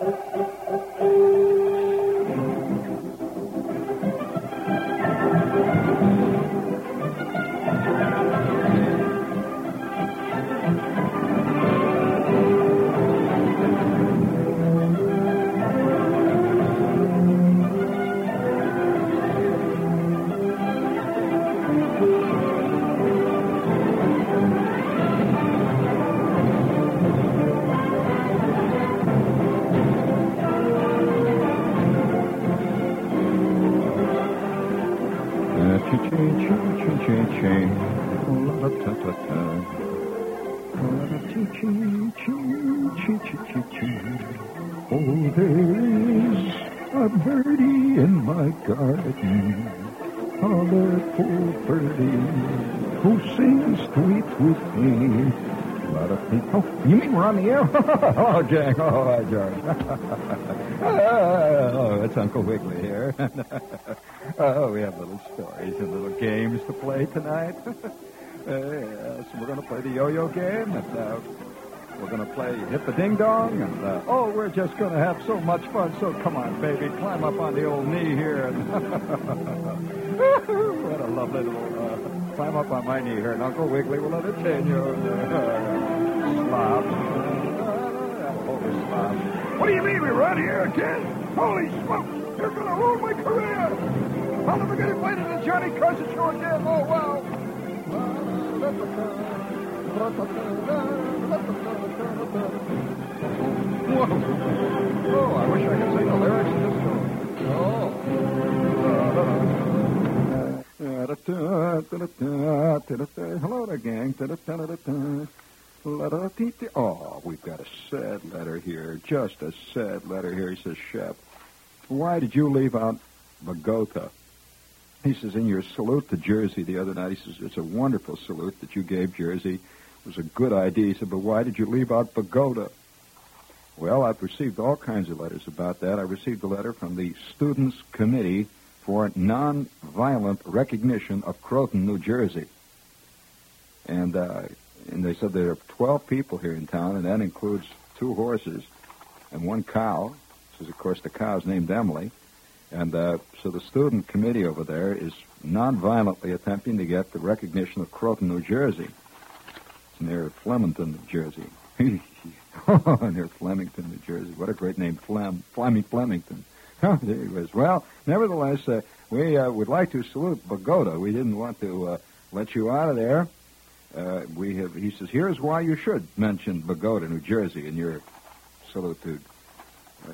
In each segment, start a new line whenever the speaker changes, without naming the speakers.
Oh, the oh, Jack. Oh, hi, George. oh, it's Uncle Wiggily here. oh, we have little stories and little games to play tonight. uh, yes, we're going to play the yo-yo game, and uh, we're going to play Hit the Ding Dong, and uh, oh, we're just going to have so much fun. So come on, baby, climb up on the old knee here. What a lovely little uh, climb up on my knee here, and Uncle Wiggily will entertain you. Holy slob. What do you mean we run here again? Holy smokes! You're to ruin my career. I'll never get invited to Johnny Carson show again. Oh wow. Whoa. Oh, I wish I could sing the lyrics to this song. Oh. Uh, uh, Hello there, gang. Letter, oh, we've got a sad letter here. Just a sad letter here. He says, Shep, why did you leave out Bogota? He says, in your salute to Jersey the other night, he says, it's a wonderful salute that you gave Jersey. It was a good idea. He said, but why did you leave out Bogota? Well, I've received all kinds of letters about that. I received a letter from the Students Committee for Nonviolent Recognition of Croton, New Jersey. And, uh, and they said there are 12 people here in town, and that includes two horses and one cow. This is, of course, the cow's named Emily. And uh, so the student committee over there is nonviolently attempting to get the recognition of Croton, New Jersey. It's near Flemington, New Jersey. Oh, near Flemington, New Jersey. What a great name, Flem, Fleming Flemington. there he was. Well, nevertheless, uh, we uh, would like to salute Bogota. We didn't want to uh, let you out of there. Uh, we have. He says, "Here's why you should mention Bogota, New Jersey, in your to uh,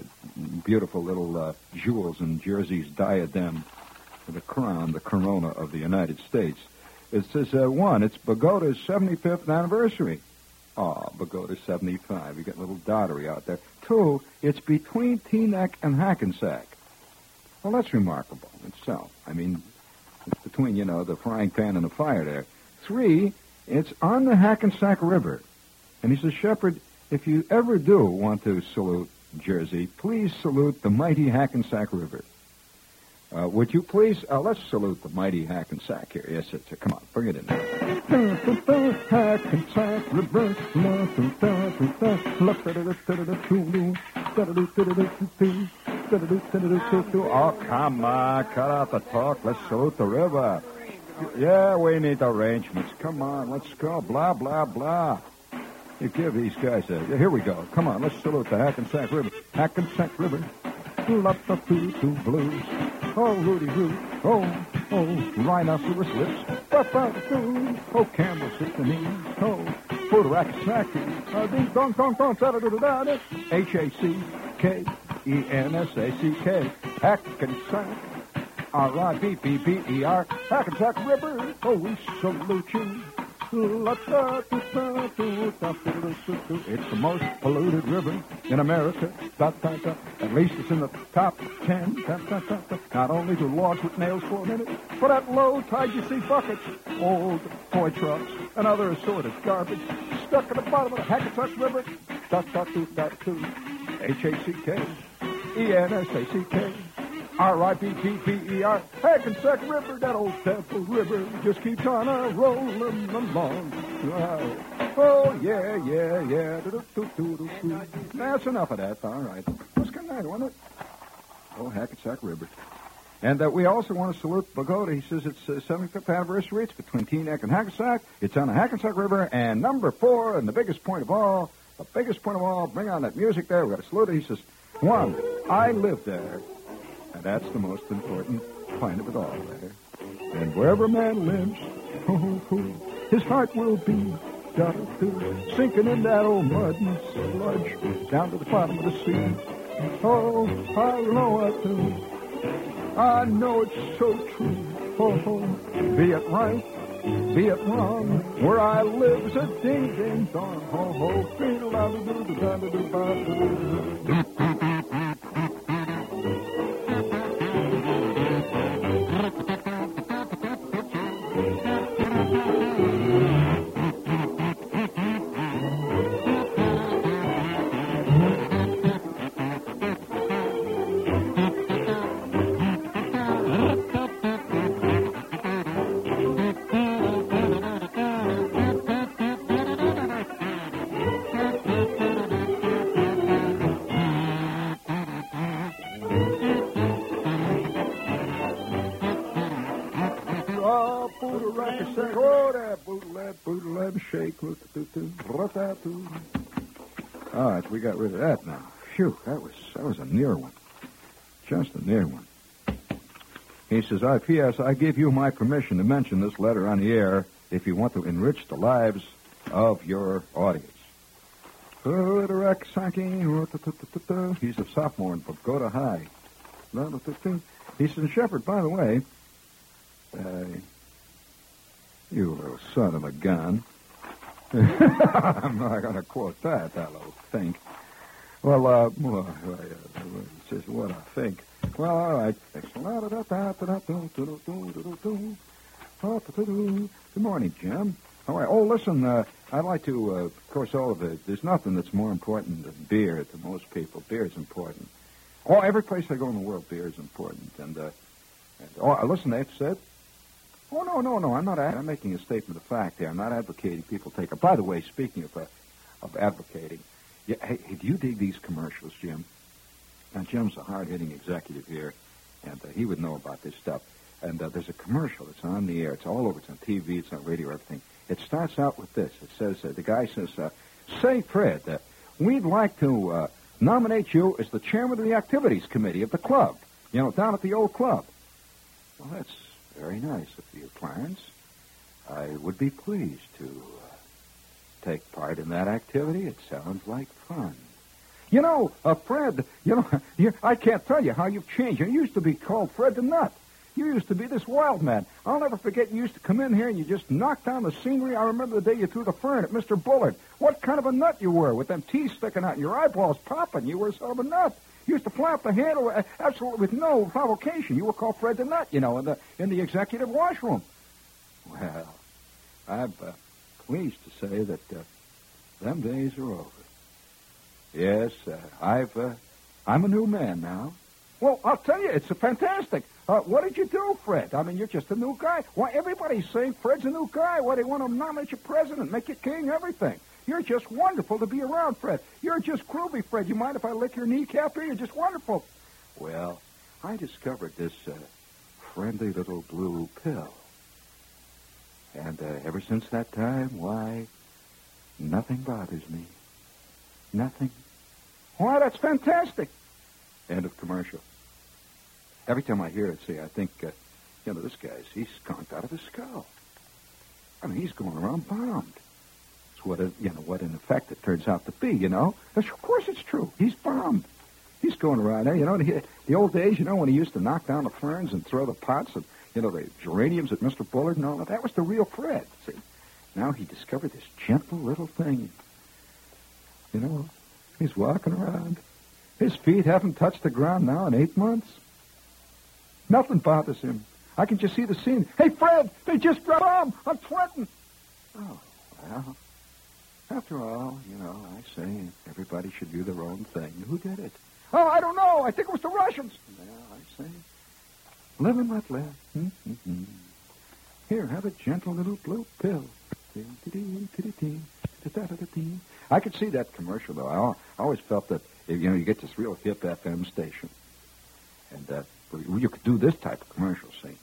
beautiful little uh, jewels in Jersey's diadem, the crown, the corona of the United States." It says, uh, one, it's Bogota's 75th anniversary. Ah, oh, Bogota's 75. You get a little dottery out there. Two, it's between Teaneck and Hackensack. Well, that's remarkable itself. I mean, it's between, you know, the frying pan and the fire there. Three, it's on the Hackensack River. And he says, Shepherd, if you ever do want to salute Jersey, please salute the mighty Hackensack River. Uh, would you please, uh, let's salute the mighty Hackensack here. Yes, it's, uh, come on, bring it in. Hackensack River. Oh, come on. Cut out the talk. Let's salute the river. Yeah, we need arrangements. Come on. Let's go. Blah, blah, blah. You give these guys a... Here we go. Come on. Let's salute the Hackensack River. Hackensack River. Love the two blues. Oh, Rudy Root. Oh, oh, rhinoceros lips. Oh, Campbell Symphony. Oh, Futurakasaki. Uh, ding dong dong dong. H-A-C-K. E-N-S-A-C-K. Hackensack. R-I-B-B-B-E-R. Hackensack River. Oh, we salute you. It's the most polluted river in America. At least it's in the top ten. Not only do logs with nails for a minute, but at low tide you see buckets, old toy trucks, and other assorted garbage stuck at the bottom of the Hackensack River. H-A-C-K. E-N-S-A-C-K. R-I-B-T-B-E-R. Hackensack River, that old Temple River, just keeps on a rolling along. Oh, yeah, yeah, yeah. That's enough of that. All right. Let's good night, wasn't it? Oh, Hackensack River. And uh, we also want to salute Bogota. He says it's uh, 75th anniversary. It's between Teaneck and Hackensack. It's on the Hackensack River. And number four, and the biggest point of all, the biggest point of all, bring on that music there. We've got to salute it. He says, one, I live there. And that's the most important point of it all there. And wherever man lives, oh, oh, his heart will be through sinking in that old mud and sludge down to the bottom of the sea. Oh, I know I do. I know it's so true. Oh, oh, be it right, be it wrong, where I live is a ding ding dong. Oh, oh, says, I P.S. I give you my permission to mention this letter on the air if you want to enrich the lives of your audience. He's a sophomore in Bogota High. He says, Shepherd, by the way, uh, you little son of a gun. I'm not going to quote that, I don't think. Well, uh, well, just what I think. Well, all right. Good morning, Jim. All right. Oh, listen, uh, I'd like to, uh, of course, all of it. There's nothing that's more important than beer to most people. Beer is important. Oh, every place I go in the world, beer is important. And, uh, and oh, listen, they said Oh, no, no, no. I'm not. I'm making a statement of fact here. I'm not advocating people take it. By the way, speaking of uh, of advocating, yeah, hey, do you dig these commercials, Jim? Now, Jim's a hard-hitting executive here, and uh, he would know about this stuff. And uh, there's a commercial that's on the air. It's all over. It's on TV. It's on radio. Everything. It starts out with this. It says uh, the guy says, uh, "Say, Fred, uh, we'd like to uh, nominate you as the chairman of the activities committee of the club. You know, down at the old club." Well, that's very nice of you, Clarence. I would be pleased to take part in that activity. It sounds like fun. You know, uh, Fred, you know, you, I can't tell you how you've changed. You used to be called Fred the Nut. You used to be this wild man. I'll never forget you used to come in here and you just knocked down the scenery. I remember the day you threw the fern at Mr. Bullard. What kind of a nut you were with them teeth sticking out and your eyeballs popping. You were sort of a nut. You used to flap the handle absolutely with no provocation. You were called Fred the Nut, you know, in the in the executive washroom. Well, I'm uh, pleased to say that uh, them days are over. Yes, uh, I've uh, I'm a new man now. Well, I'll tell you, it's a fantastic. Uh, what did you do, Fred? I mean, you're just a new guy. Why, everybody's saying Fred's a new guy. Why, they want to nominate you president, make you king, everything. You're just wonderful to be around, Fred. You're just groovy, Fred. You mind if I lick your kneecap here? You're just wonderful. Well, I discovered this uh, friendly little blue pill. And uh, ever since that time, why, nothing bothers me. Nothing. Why, that's fantastic. End of commercial. Every time I hear it, see, I think, uh, you know, this guy's, he's conked out of his skull. I mean, he's going around bombed. It's what, it, you know, what in effect it turns out to be, you know. Of course it's true. He's bombed. He's going around there, you know, the, the old days, you know, when he used to knock down the ferns and throw the pots and, you know, the geraniums at Mr. Bullard and all that. That was the real Fred, see. Now he discovered this gentle little thing. You know, he's walking around. His feet haven't touched the ground now in eight months. Nothing bothers him. I can just see the scene. Hey, Fred, they just dropped bomb on Trenton. Oh, well, after all, you know, I say everybody should do their own thing. Who did it? Oh, I don't know. I think it was the Russians. Well, I say, live and let live. Mm-hmm. Here, have a gentle little blue pill. I could see that commercial, though. I always felt that, you know, you get this real hip FM station. And that you could do this type of commercial, see.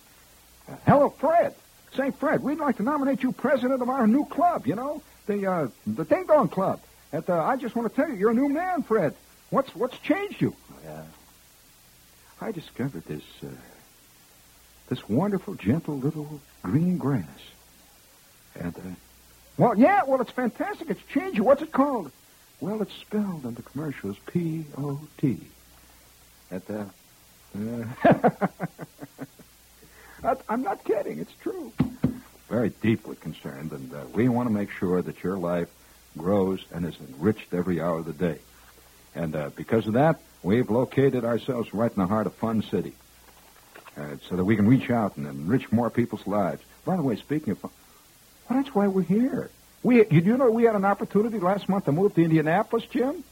Uh, Hello, Fred. Say, Fred, we'd like to nominate you president of our new club, you know, the uh, the Ding Dong Club. And uh, I just want to tell you, you're a new man, Fred. What's what's changed you? Yeah. I discovered this uh, this wonderful, gentle little green grass. And uh, well, yeah, well, it's fantastic. It's changed you. What's it called? Well, it's spelled in the commercials P O T. At the I'm not kidding. It's true. Very deeply concerned, and uh, we want to make sure that your life grows and is enriched every hour of the day. And uh, because of that, we've located ourselves right in the heart of Fun City, uh, so that we can reach out and enrich more people's lives. By the way, speaking of fun, well, that's why we're here. We, you know, we had an opportunity last month to move to Indianapolis, Jim,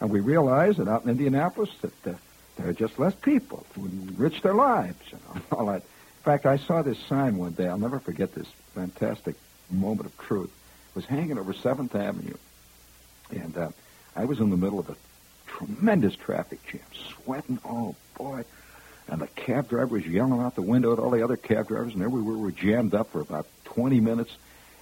and we realized that out in Indianapolis that uh, there are just less people to enrich their lives, know, all that. In fact, I saw this sign one day. I'll never forget this fantastic moment of truth. It was hanging over Seventh Avenue, and uh, I was in the middle of a tremendous traffic jam, sweating. Oh boy! And the cab driver was yelling out the window at all the other cab drivers, and there we were, we were jammed up for about 20 minutes.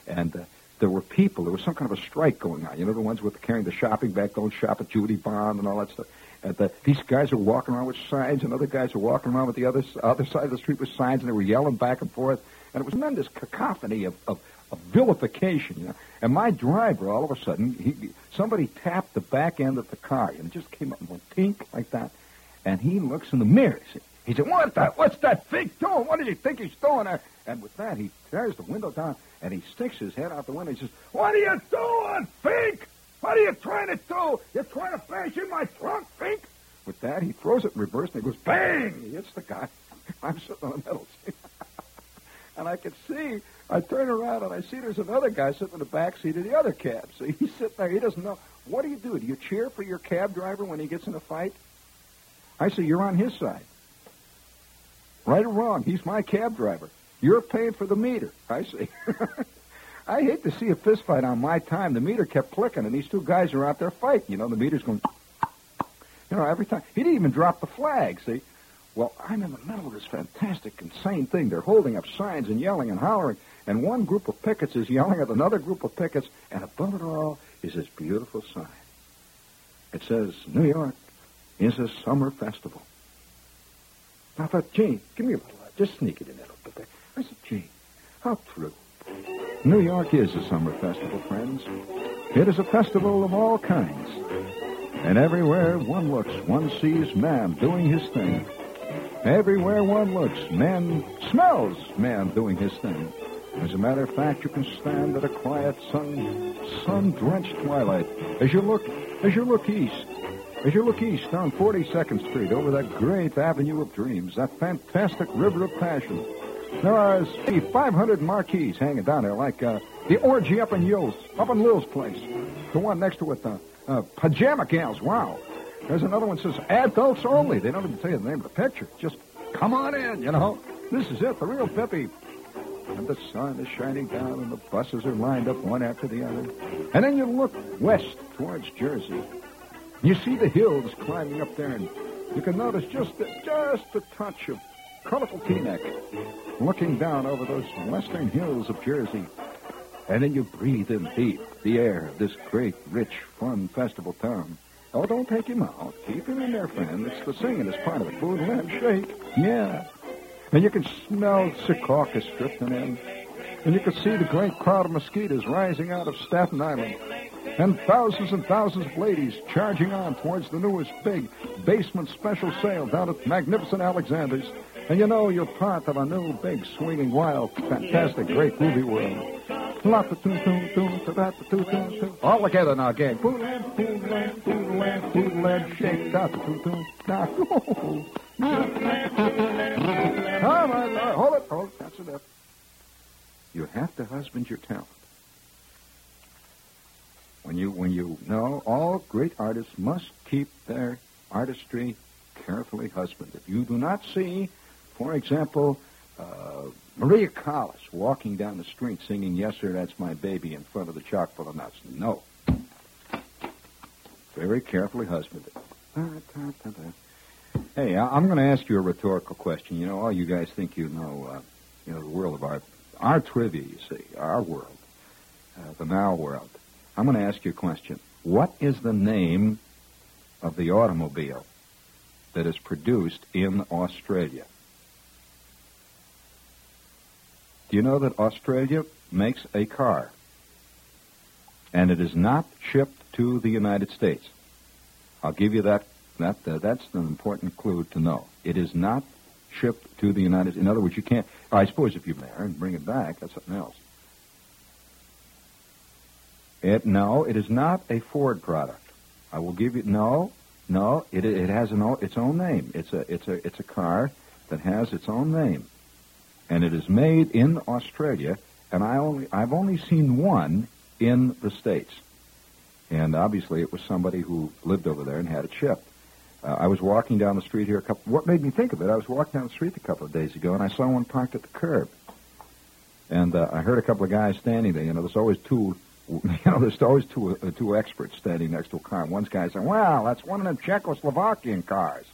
And uh, there were people. There was some kind of a strike going on. You know, the ones with carrying the shopping bag, don't shop at Judy Bond and all that stuff. And the, these guys are walking around with signs, and other guys are walking around with the other other side of the street with signs, and they were yelling back and forth. And it was tremendous cacophony of, of, of vilification, you know. And my driver, all of a sudden, he somebody tapped the back end of the car, and it just came up and went pink like that. And he looks in the mirror. He said, "What the? What's that fake doing? What does he think he's doing there?" And with that, he tears the window down and he sticks his head out the window. He says, "What are you doing, Fink? What are you trying to do? You're trying to bash in my trunk, Fink?" With that, he throws it in reverse and he goes bang! He hits the guy. I'm sitting on the middle seat. and I can see, I turn around and I see there's another guy sitting in the back seat of the other cab. So he's sitting there. He doesn't know. What do you do? Do you cheer for your cab driver when he gets in a fight? I say, you're on his side. Right or wrong, he's my cab driver. You're paying for the meter. I see. I hate to see a fistfight on my time. The meter kept clicking, and these two guys are out there fighting. You know, the meter's going. You know, every time. He didn't even drop the flag, see? Well, I'm in the middle of this fantastic, insane thing. They're holding up signs and yelling and hollering, and one group of pickets is yelling at another group of pickets, and above it all is this beautiful sign. It says, New York is a summer festival. I thought, gee, give me a little, just sneak it in a little bit there. I said, gee, how true. New York is a summer festival, friends. It is a festival of all kinds. And everywhere one looks, one sees man doing his thing. Everywhere one looks, man smells man doing his thing. As a matter of fact, you can stand at a quiet sun, sun-drenched twilight as you look, as you look east. As you look east on 42nd Street over that great avenue of dreams, that fantastic river of passion, there are 500 marquees hanging down there, like uh, the orgy up in Yill's, up in Lil's place. The one next to it, the uh, pajama gals. Wow. There's another one that says adults only. They don't even tell you the name of the picture. Just come on in, you know. This is it, the real Pippi. And the sun is shining down, and the buses are lined up one after the other. And then you look west towards Jersey. You see the hills climbing up there, and You can notice just a, just a touch of colorful Teaneck looking down over those western hills of Jersey. And then you breathe in deep the air of this great, rich, fun festival town. Oh, don't take him out. Keep him in there, friend. It's the singing is part of it. Food, land, shake. Yeah. And you can smell Secaucus drifting in. And you can see the great crowd of mosquitoes rising out of Staten Island. And thousands and thousands of ladies charging on towards the newest big basement special sale down at Magnificent Alexander's. And you know you're part of a new, big, swinging, wild, fantastic, great movie world. All together now, gang. Foodland, foodland, foodland, foodland, shake. All right, hold it, hold it. That's enough. You have to husband your talent. When you when you know all great artists must keep their artistry carefully husbanded. You do not see, for example, uh, Maria Callas walking down the street singing "Yes, sir, that's my baby" in front of the chock full of nuts. No, very carefully husbanded. Hey, I'm going to ask you a rhetorical question. You know, all you guys think you know, uh, you know, the world of our our trivia. You see, our world, uh, the now world. I'm going to ask you a question. What is the name of the automobile that is produced in Australia? Do you know that Australia makes a car and it is not shipped to the United States? I'll give you that. That uh, that's an important clue to know. It is not shipped to the United. States. In other words, you can't. I suppose if you're there and bring it back, that's something else. It no, it is not a Ford product. I will give you no, no. It it has an its own name. It's a it's a it's a car that has its own name and it is made in Australia. And I only I've only seen one in the states, and obviously it was somebody who lived over there and had it shipped. Uh, I was walking down the street here a couple. What made me think of it? I was walking down the street a couple of days ago, and I saw one parked at the curb. And uh, I heard a couple of guys standing there. You know, there's always two. You know, there's always two uh, two experts standing next to a car. And one guy saying, "Well, that's one of them Czechoslovakian cars."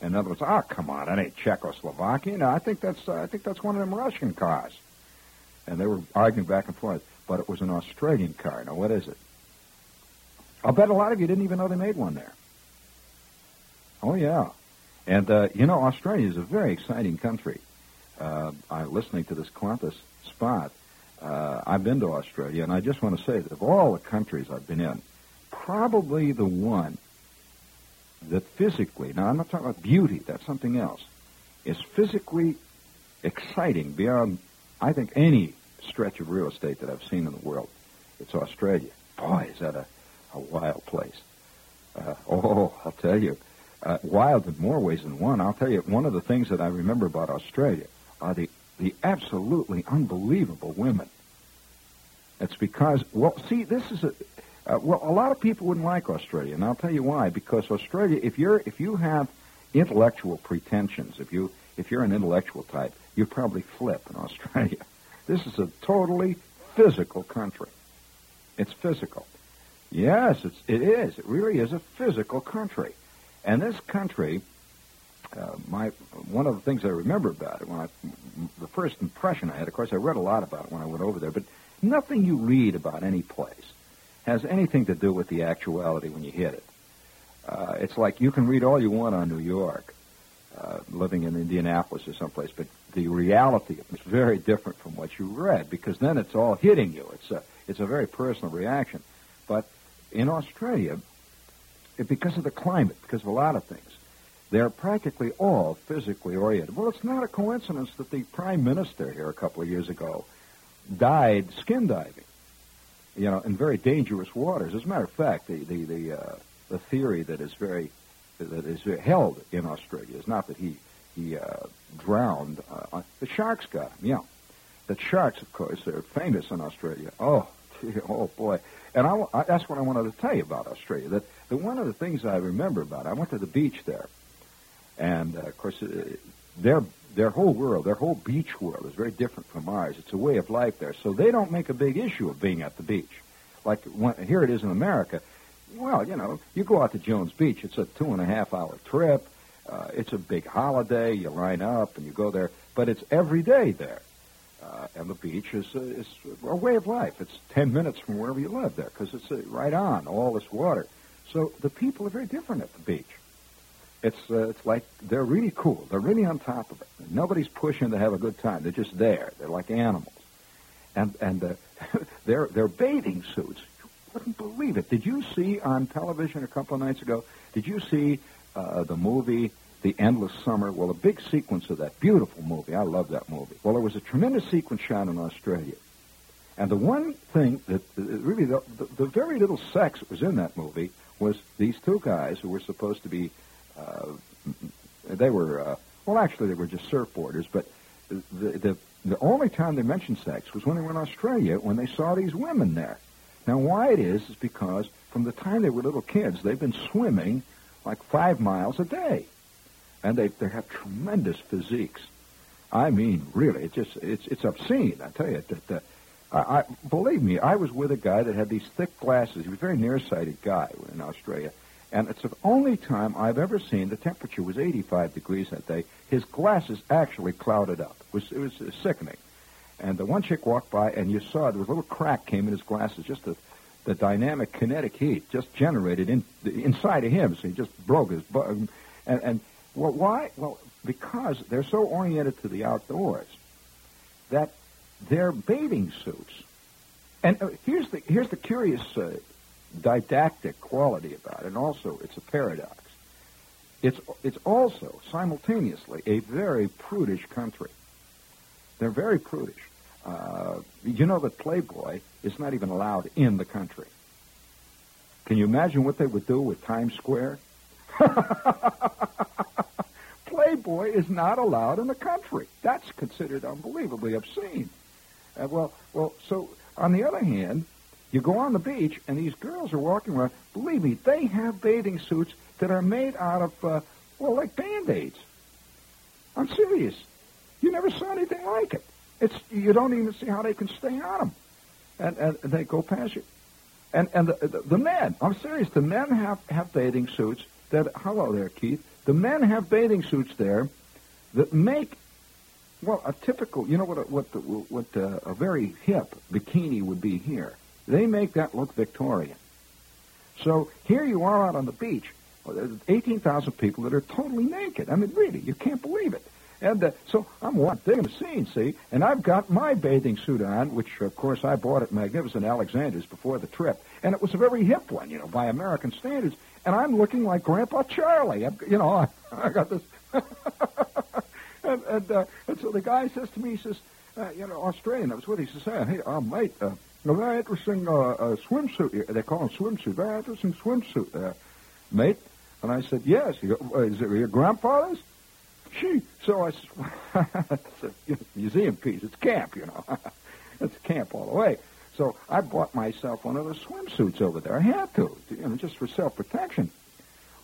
In other words, oh come on, that ain't Czechoslovakian. I think that's uh, I think that's one of them Russian cars. And they were arguing back and forth, but it was an Australian car. Now what is it? I'll bet a lot of you didn't even know they made one there. Oh yeah, and uh, you know Australia is a very exciting country. Uh, I'm listening to this Qantas spot. Uh, I've been to Australia, and I just want to say that of all the countries I've been in, probably the one that physically, now I'm not talking about beauty, that's something else, is physically exciting beyond, I think, any stretch of real estate that I've seen in the world. It's Australia. Boy, is that a, a wild place. Uh, oh, I'll tell you, uh, wild in more ways than one. I'll tell you, one of the things that I remember about Australia are the, the absolutely unbelievable women. It's because, well, see, this is a, uh, well, a lot of people wouldn't like Australia, and I'll tell you why. Because Australia, if you're if you have intellectual pretensions, if you if you're an intellectual type, you probably flip in Australia. This is a totally physical country. It's physical. Yes, it's, it is. It really is a physical country. And this country, uh, my one of the things I remember about it, when I, the first impression I had, of course, I read a lot about it when I went over there, but nothing you read about any place has anything to do with the actuality when you hit it. Uh, it's like you can read all you want on New York, uh, living in Indianapolis or someplace, but the reality is very different from what you read because then it's all hitting you. It's a it's a very personal reaction. But in Australia, it, because of the climate, because of a lot of things, they're practically all physically oriented. Well, it's not a coincidence that the prime minister here a couple of years ago died skin diving you know, in very dangerous waters. As a matter of fact, the the the, uh, the theory that is very that is held in Australia is not that he he uh, drowned. Uh, the sharks got him. Yeah, the sharks, of course, they're famous in Australia. Oh, oh boy. And I, I, that's what I wanted to tell you about Australia. That, that one of the things I remember about it, I went to the beach there, and uh, of course, uh, their their whole world, their whole beach world is very different from ours. It's a way of life there. So they don't make a big issue of being at the beach. Like when, here it is in America. Well, you know, you go out to Jones Beach, it's a two and a half hour trip. Uh, it's a big holiday. You line up and you go there, but it's every day there. Uh, and the beach is, uh, is a way of life. It's 10 minutes from wherever you live there because it's uh, right on, all this water. So the people are very different at the beach. It's, uh, it's like they're really cool. They're really on top of it. Nobody's pushing to have a good time. They're just there. They're like animals. And, and uh, their, their bathing suits, you wouldn't believe it. Did you see on television a couple of nights ago, did you see uh, the movie The Endless Summer? Well, a big sequence of that beautiful movie. I love that movie. Well, there was a tremendous sequence shot in Australia. And the one thing that uh, really, the, the, the very little sex that was in that movie was these two guys who were supposed to be, they were, uh, well, actually, they were just surfboarders, but the, the, the only time they mentioned sex was when they were in Australia, when they saw these women there. Now, why it is, is because from the time they were little kids, they've been swimming like five miles a day. And they, they have tremendous physiques. I mean, really, it's just, it's, it's obscene, I tell you. That, that, I, I, believe me, I was with a guy that had these thick glasses. He was a very nearsighted guy in Australia. And it's the only time I've ever seen the temperature was 85 degrees that day. His glasses actually clouded up. It was, it was uh, sickening. And the one chick walked by, and you saw there was a little crack came in his glasses, just the, the dynamic kinetic heat just generated in, inside of him. So he just broke his. Bu- um, and, and well, why? Well, because they're so oriented to the outdoors that their bathing suits. And uh, here's the here's the curious uh, didactic quality about it, and also it's a paradox. It's it's also simultaneously a very prudish country. They're very prudish. Uh, you know that Playboy is not even allowed in the country. Can you imagine what they would do with Times Square? Playboy is not allowed in the country. That's considered unbelievably obscene. Uh, well, well, so on the other hand, you go on the beach and these girls are walking around. Believe me, they have bathing suits that are made out of, uh, well, like band-aids. I'm serious. You never saw anything like it. It's you don't even see how they can stay on them, and and, they go past you. And and the, the, the men, I'm serious. The men have have bathing suits that. Hello there, Keith. The men have bathing suits there that make well, a typical, you know what, a, what, the, what a, a very hip bikini would be here. They make that look Victorian. So here you are out on the beach, 18,000 people that are totally naked. I mean, really, you can't believe it. And uh, so I'm one thing the scene, see, and I've got my bathing suit on, which of course I bought at Magnificent Alexander's before the trip, and it was a very hip one, you know, by American standards. And I'm looking like Grandpa Charlie. I'm, you know, I, I got this. And, and, uh, and so the guy says to me, he says, uh, you know, Australian, I was with, he says, hey, uh, mate, uh, a very interesting uh, uh, swimsuit. They call them swimsuit. Very interesting swimsuit there, mate. And I said, yes. He goes, is it your grandfather's? She. So I said, it's a museum piece. It's camp, you know. it's camp all the way. So I bought myself one of those swimsuits over there. I had to, you know, just for self-protection.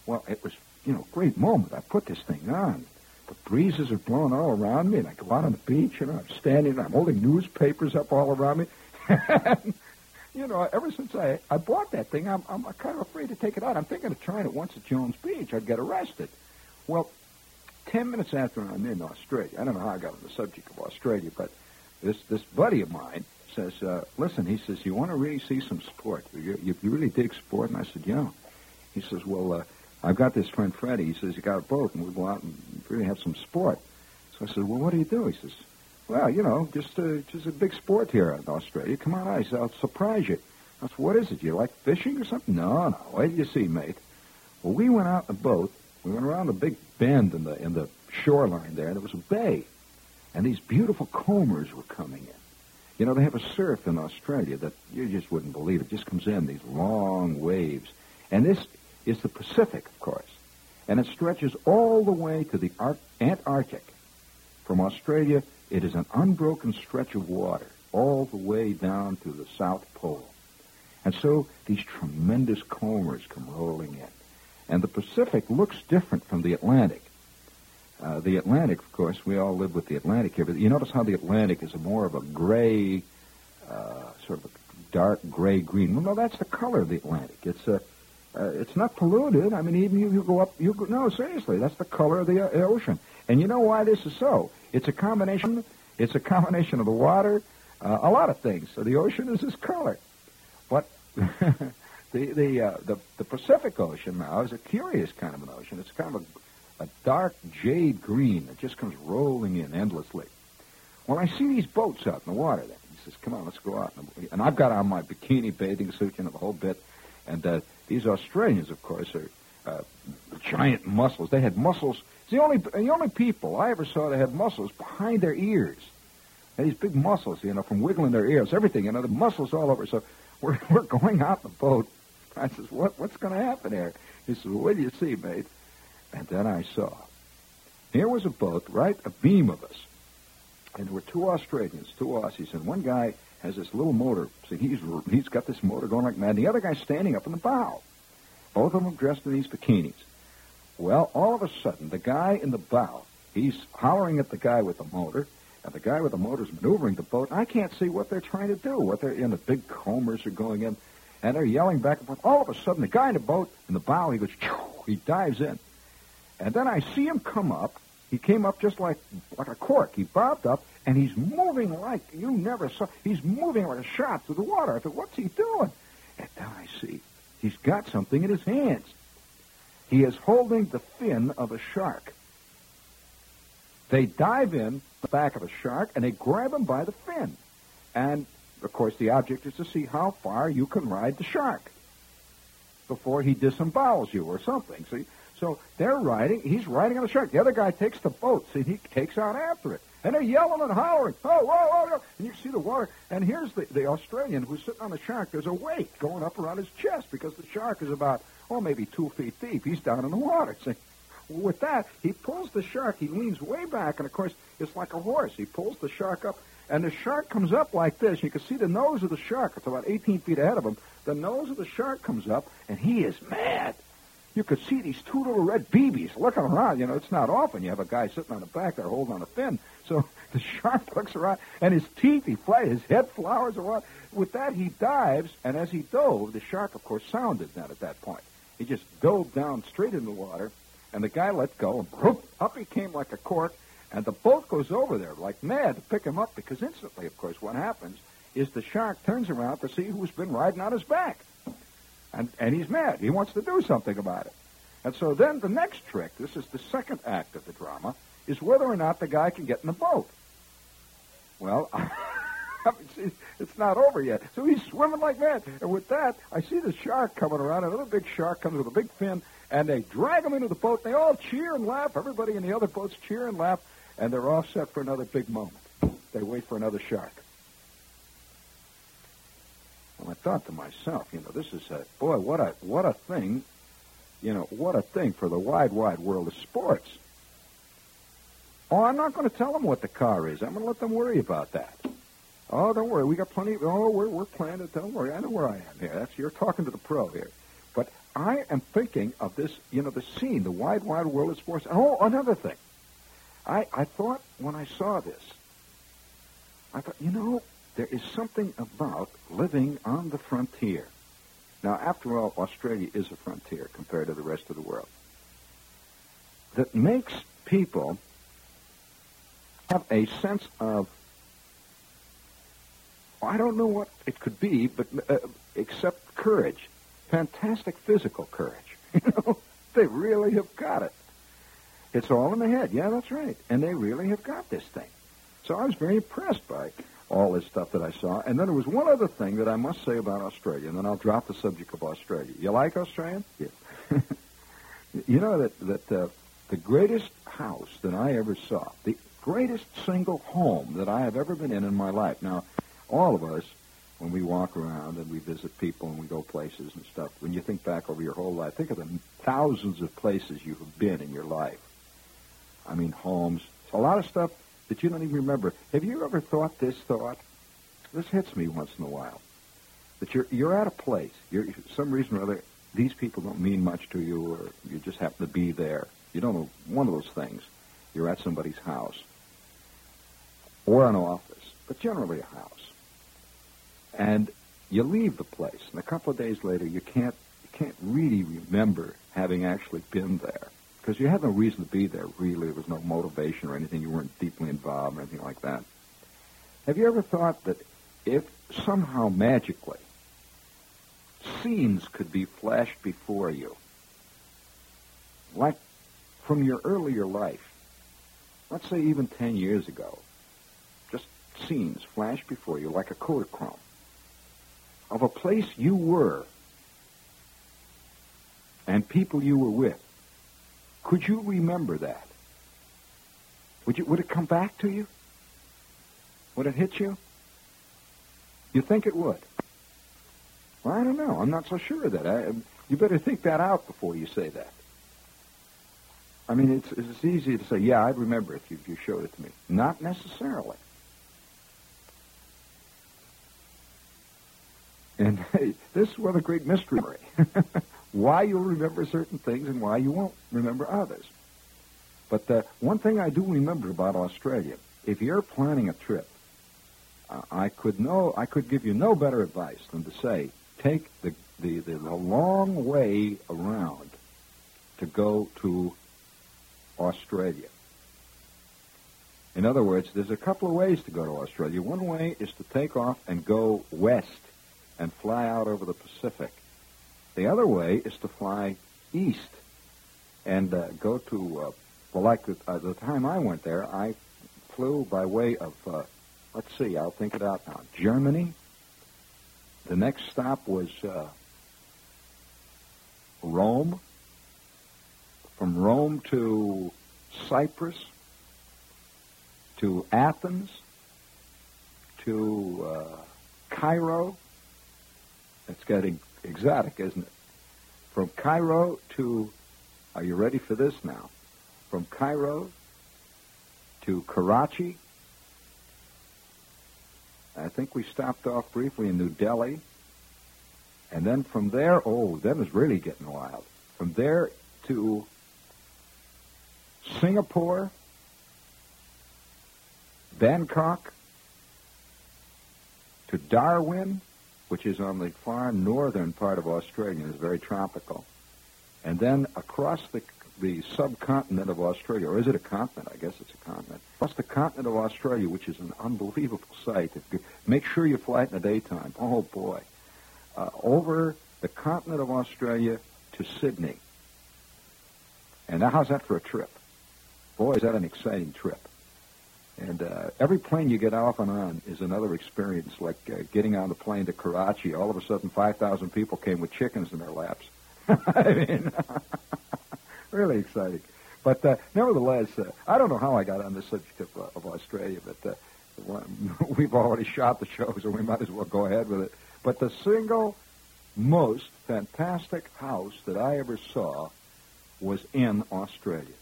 Well, it was, you know, great moment. I put this thing on. The breezes are blowing all around me, and I go out on the beach, and I'm standing, and I'm holding newspapers up all around me. you know, ever since I, I bought that thing, I'm, I'm kind of afraid to take it out. I'm thinking of trying it once at Jones Beach. I'd get arrested. Well, ten minutes after I'm in Australia, I don't know how I got on the subject of Australia, but this this buddy of mine says, uh, listen, he says, you want to really see some sport? You, you, you really dig sport? And I said, yeah. He says, well, uh, I've got this friend Freddie. He says he got a boat, and we go out and really have some sport. So I said, well, what do you do? He says, well, you know, just uh, just a big sport here in Australia. Come on said, I'll surprise you. I said, what is it? You like fishing or something? No, no. Wait till you see, mate. Well, we went out in a boat. We went around a big bend in the in the shoreline there, and there was a bay, and these beautiful combers were coming in. You know, they have a surf in Australia that you just wouldn't believe. It just comes in these long waves, and this is the Pacific, of course, and it stretches all the way to the Antarctic. From Australia, it is an unbroken stretch of water all the way down to the South Pole. And so these tremendous combers come rolling in. And the Pacific looks different from the Atlantic. Uh, the Atlantic, of course, we all live with the Atlantic here, but you notice how the Atlantic is more of a gray, uh, sort of a dark gray green. Well, no, that's the color of the Atlantic. It's a Uh, it's not polluted. I mean, even you, you go up, you go, no, seriously, that's the color of the uh, ocean. And you know why this is so? It's a combination. It's a combination of the water, uh, a lot of things. So the ocean is this color. But the the, uh, the the Pacific Ocean now is a curious kind of an ocean. It's kind of a, a dark jade green that just comes rolling in endlessly. When I see these boats out in the water, then he says, "Come on, let's go out." And I've got on my bikini bathing suit, you know, the whole bit. And uh, these Australians, of course, are uh, giant muscles. They had muscles. It's the only the only people I ever saw that had muscles behind their ears. And these big muscles, you know, from wiggling their ears, everything, you know, the muscles all over. So we're we're going out the boat. I says, "What what's going to happen here?" He says, well, "What do you see, mate?" And then I saw. Here was a boat, right, a beam of us, and there were two Australians, two Aussies, and one guy has this little motor. See, he's he's got this motor going like mad. And The other guy's standing up in the bow. Both of them dressed in these bikinis. Well, all of a sudden, the guy in the bow, he's hollering at the guy with the motor, and the guy with the motor's maneuvering the boat. I can't see what they're trying to do. What they're in the big combers are going in, and they're yelling back and forth. All of a sudden, the guy in the boat in the bow, he goes, he dives in, and then I see him come up. He came up just like like a cork. He bobbed up, and he's moving like you never saw. He's moving like a shot through the water. I thought, what's he doing? And then I see he's got something in his hands. He is holding the fin of a shark. They dive in the back of a shark and they grab him by the fin. And of course, the object is to see how far you can ride the shark before he disembowels you or something. See, so they're riding. He's riding on the shark. The other guy takes the boat. See, he takes out after it. And they're yelling and hollering. Oh, whoa, whoa, whoa. And you see the water. And here's the, the Australian who's sitting on the shark. There's a weight going up around his chest because the shark is about, oh, maybe two feet deep. He's down in the water. See? With that, he pulls the shark. He leans way back, and of course, it's like a horse. He pulls the shark up, and the shark comes up like this. You can see the nose of the shark. It's about 18 feet ahead of him. The nose of the shark comes up, and he is mad. You could see these two little red BBs looking around. You know, it's not often you have a guy sitting on the back there holding on a fin. So the shark looks around, and his teeth, he fly, his head flowers what. With that, he dives, and as he dove, the shark, of course, sounded that at that point. He just dove down straight in the water, and the guy let go, and whoop, up he came like a cork, and the boat goes over there like mad to pick him up because instantly, of course, what happens is the shark turns around to see who's been riding on his back. And, and he's mad. He wants to do something about it. And so then the next trick, this is the second act of the drama, is whether or not the guy can get in the boat. Well, it's not over yet. So he's swimming like that. And with that, I see the shark coming around. Another big shark comes with a big fin, and they drag him into the boat. They all cheer and laugh. Everybody in the other boats cheer and laugh, and they're all set for another big moment. They wait for another shark. And I thought to myself, you know, this is a boy, what a what a thing, you know, what a thing for the wide, wide world of sports. Oh, I'm not going to tell them what the car is. I'm going to let them worry about that. Oh, don't worry. We got plenty. Of, oh, we're we're planning. Don't worry. I know where I am here. That's you're talking to the pro here. But I am thinking of this, you know, the scene, the wide, wide world of sports. Oh, another thing. I I thought when I saw this, I thought, you know, there is something about living on the frontier. Now, after all, Australia is a frontier compared to the rest of the world. That makes people have a sense of, I don't know what it could be, but uh, except courage, fantastic physical courage. You know, they really have got it. It's all in the head. Yeah, that's right. And they really have got this thing. So I was very impressed by all this stuff that I saw. And then there was one other thing that I must say about Australia, and then I'll drop the subject of Australia. You like Australia? Yeah. you know that that uh, the greatest house that I ever saw, the greatest single home that I have ever been in in my life. Now, all of us, when we walk around and we visit people and we go places and stuff, when you think back over your whole life, think of the thousands of places you have been in your life. I mean, homes. It's a lot of stuff that you don't even remember. Have you ever thought this thought? This hits me once in a while. That you're you're at a place. You're some reason or other. These people don't mean much to you, or you just happen to be there. You don't know one of those things. You're at somebody's house or an office, but generally a house. And you leave the place, and a couple of days later, you can't you can't really remember having actually been there because you had no reason to be there, really. There was no motivation or anything. You weren't deeply involved or anything like that. Have you ever thought that if somehow magically scenes could be flashed before you, like from your earlier life, let's say even 10 years ago, just scenes flash before you like a Kodachrome of a place you were and people you were with. Could you remember that? Would, you, would it come back to you? Would it hit you? You think it would? Well, I don't know. I'm not so sure of that. I, you better think that out before you say that. I mean, it's, it's easy to say, yeah, I'd remember if you, if you showed it to me. Not necessarily. And hey, this of the great mystery. why you'll remember certain things and why you won't remember others. But the one thing I do remember about Australia, if you're planning a trip, uh, I could know I could give you no better advice than to say take the, the, the, the long way around to go to Australia. In other words, there's a couple of ways to go to Australia. One way is to take off and go west and fly out over the Pacific. The other way is to fly east and uh, go to, uh, well, like the, uh, the time I went there, I flew by way of, uh, let's see, I'll think it out now, Germany. The next stop was uh, Rome. From Rome to Cyprus, to Athens, to uh, Cairo. It's getting exotic, isn't it? From Cairo to, are you ready for this now? From Cairo to Karachi. I think we stopped off briefly in New Delhi. And then from there, oh, then it's really getting wild. From there to Singapore, Bangkok, to Darwin, which is on the far northern part of Australia, is very tropical. And then across the, the subcontinent of Australia, or is it a continent? I guess it's a continent. Across the continent of Australia, which is an unbelievable sight. Make sure you fly it in the daytime. Oh, boy. Uh, over the continent of Australia to Sydney. And now, how's that for a trip? Boy, is that an exciting trip. And uh, every plane you get off and on is another experience, like uh, getting on the plane to Karachi. All of a sudden, 5,000 people came with chickens in their laps. I mean, really exciting. But uh, nevertheless, uh, I don't know how I got on the subject of, uh, of Australia, but uh, we've already shot the show, so we might as well go ahead with it. But the single most fantastic house that I ever saw was in Australia.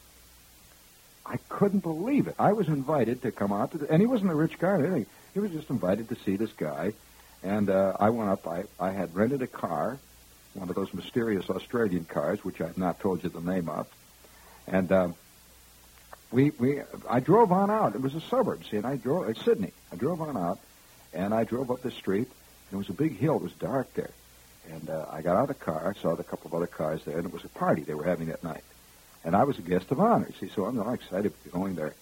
I couldn't believe it. I was invited to come out, to the, and he wasn't a rich guy or anything. He was just invited to see this guy, and uh, I went up. I, I had rented a car, one of those mysterious Australian cars, which I've not told you the name of, and uh, we we I drove on out. It was a suburb, see, and I drove at Sydney. I drove on out, and I drove up the street. And it was a big hill. It was dark there, and uh, I got out of the car. I saw a couple of other cars there, and it was a party they were having that night. And I was a guest of honor, see, so I'm not excited going there.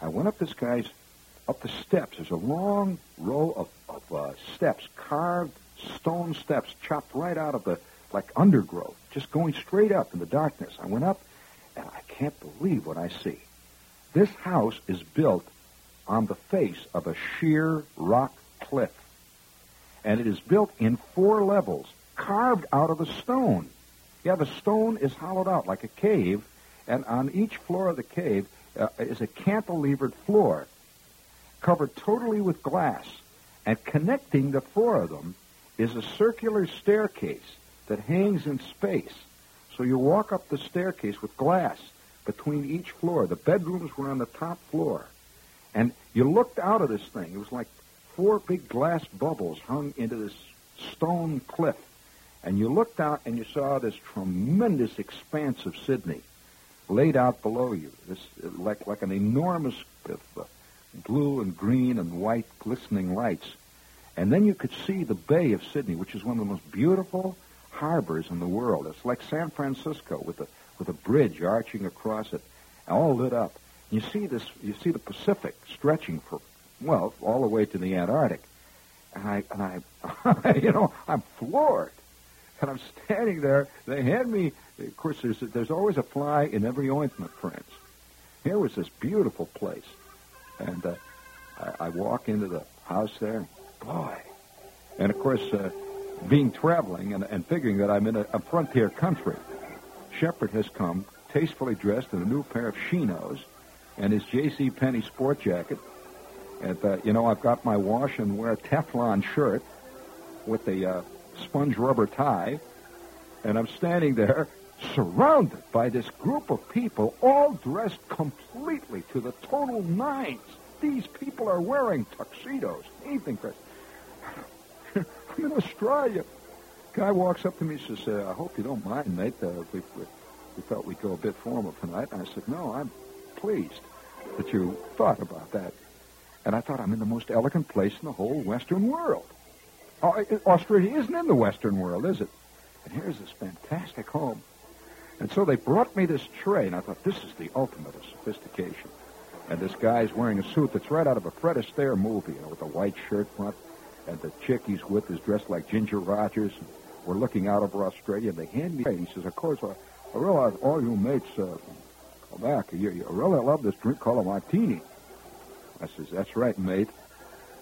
I went up this guy's, up the steps. There's a long row of, of uh, steps, carved stone steps, chopped right out of the, like undergrowth, just going straight up in the darkness. I went up, and I can't believe what I see. This house is built on the face of a sheer rock cliff. And it is built in four levels, carved out of the stone. Yeah, the stone is hollowed out like a cave, and on each floor of the cave uh, is a cantilevered floor covered totally with glass. And connecting the four of them is a circular staircase that hangs in space. So you walk up the staircase with glass between each floor. The bedrooms were on the top floor. And you looked out of this thing. It was like four big glass bubbles hung into this stone cliff. And you looked out and you saw this tremendous expanse of Sydney laid out below you, this like like an enormous uh, blue and green and white glistening lights. And then you could see the Bay of Sydney, which is one of the most beautiful, harbors in the world. It's like San Francisco with a with a bridge arching across it, all lit up. You see this. You see the Pacific stretching for well all the way to the Antarctic, and I and I, you know, I'm floored. And I'm standing there. They hand me. Of course, there's there's always a fly in every ointment, friends. Here was this beautiful place, and uh, I, I walk into the house there. Boy, and of course, uh, being traveling and, and figuring that I'm in a, a frontier country, Shepherd has come tastefully dressed in a new pair of chinos and his J.C. Penney sport jacket. And, uh, you know, I've got my wash and wear Teflon shirt with the uh, sponge rubber tie. And I'm standing there surrounded by this group of people all dressed completely to the total nines. These people are wearing tuxedos, evening dress. I'm in Australia. Guy walks up to me and says, uh, I hope you don't mind, mate. Uh, we, we, we thought we'd go a bit formal tonight. And I said, no, I'm pleased that you thought about that. And I thought, I'm in the most elegant place in the whole Western world. Oh, Australia isn't in the Western world, is it? And here's this fantastic home. And so they brought me this tray, and I thought, this is the ultimate of sophistication. And this guy's wearing a suit that's right out of a Fred Astaire movie, you know, with a white shirt front, and the chick he's with is dressed like Ginger Rogers. We're looking out over Australia, and they hand me a He says, of course, I, I realize all you mates uh, come back. You, you really love this drink called a martini. I says, that's right, mate.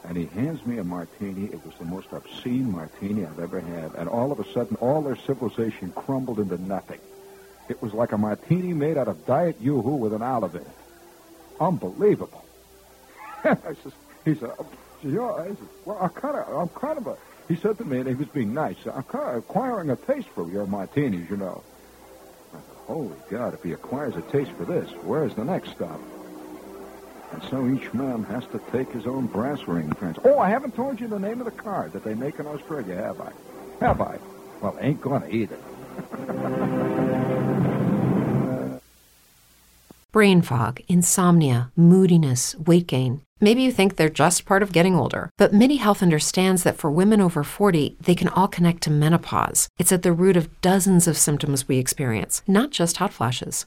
And he hands me a martini. It was the most obscene martini I've ever had. And all of a sudden, all their civilization crumbled into nothing. It was like a martini made out of Diet Yoo-hoo with an olive in it. Unbelievable. I says, he said, oh, yeah, I said, well, I'm kind of, I'm kind of a, he said to me, and he was being nice, I'm kind of acquiring a taste for your martinis, you know. I said, holy God, if he acquires a taste for this, where's the next stop? So each man has to take his own brass ring, friends. Oh, I haven't told you the name of the card that they make in Australia, have I? Have I? Well, ain't gonna either.
Brain fog, insomnia, moodiness, weight gain. Maybe you think they're just part of getting older, but MIDI Health understands that for women over 40, they can all connect to menopause. It's at the root of dozens of symptoms we experience, not just hot flashes.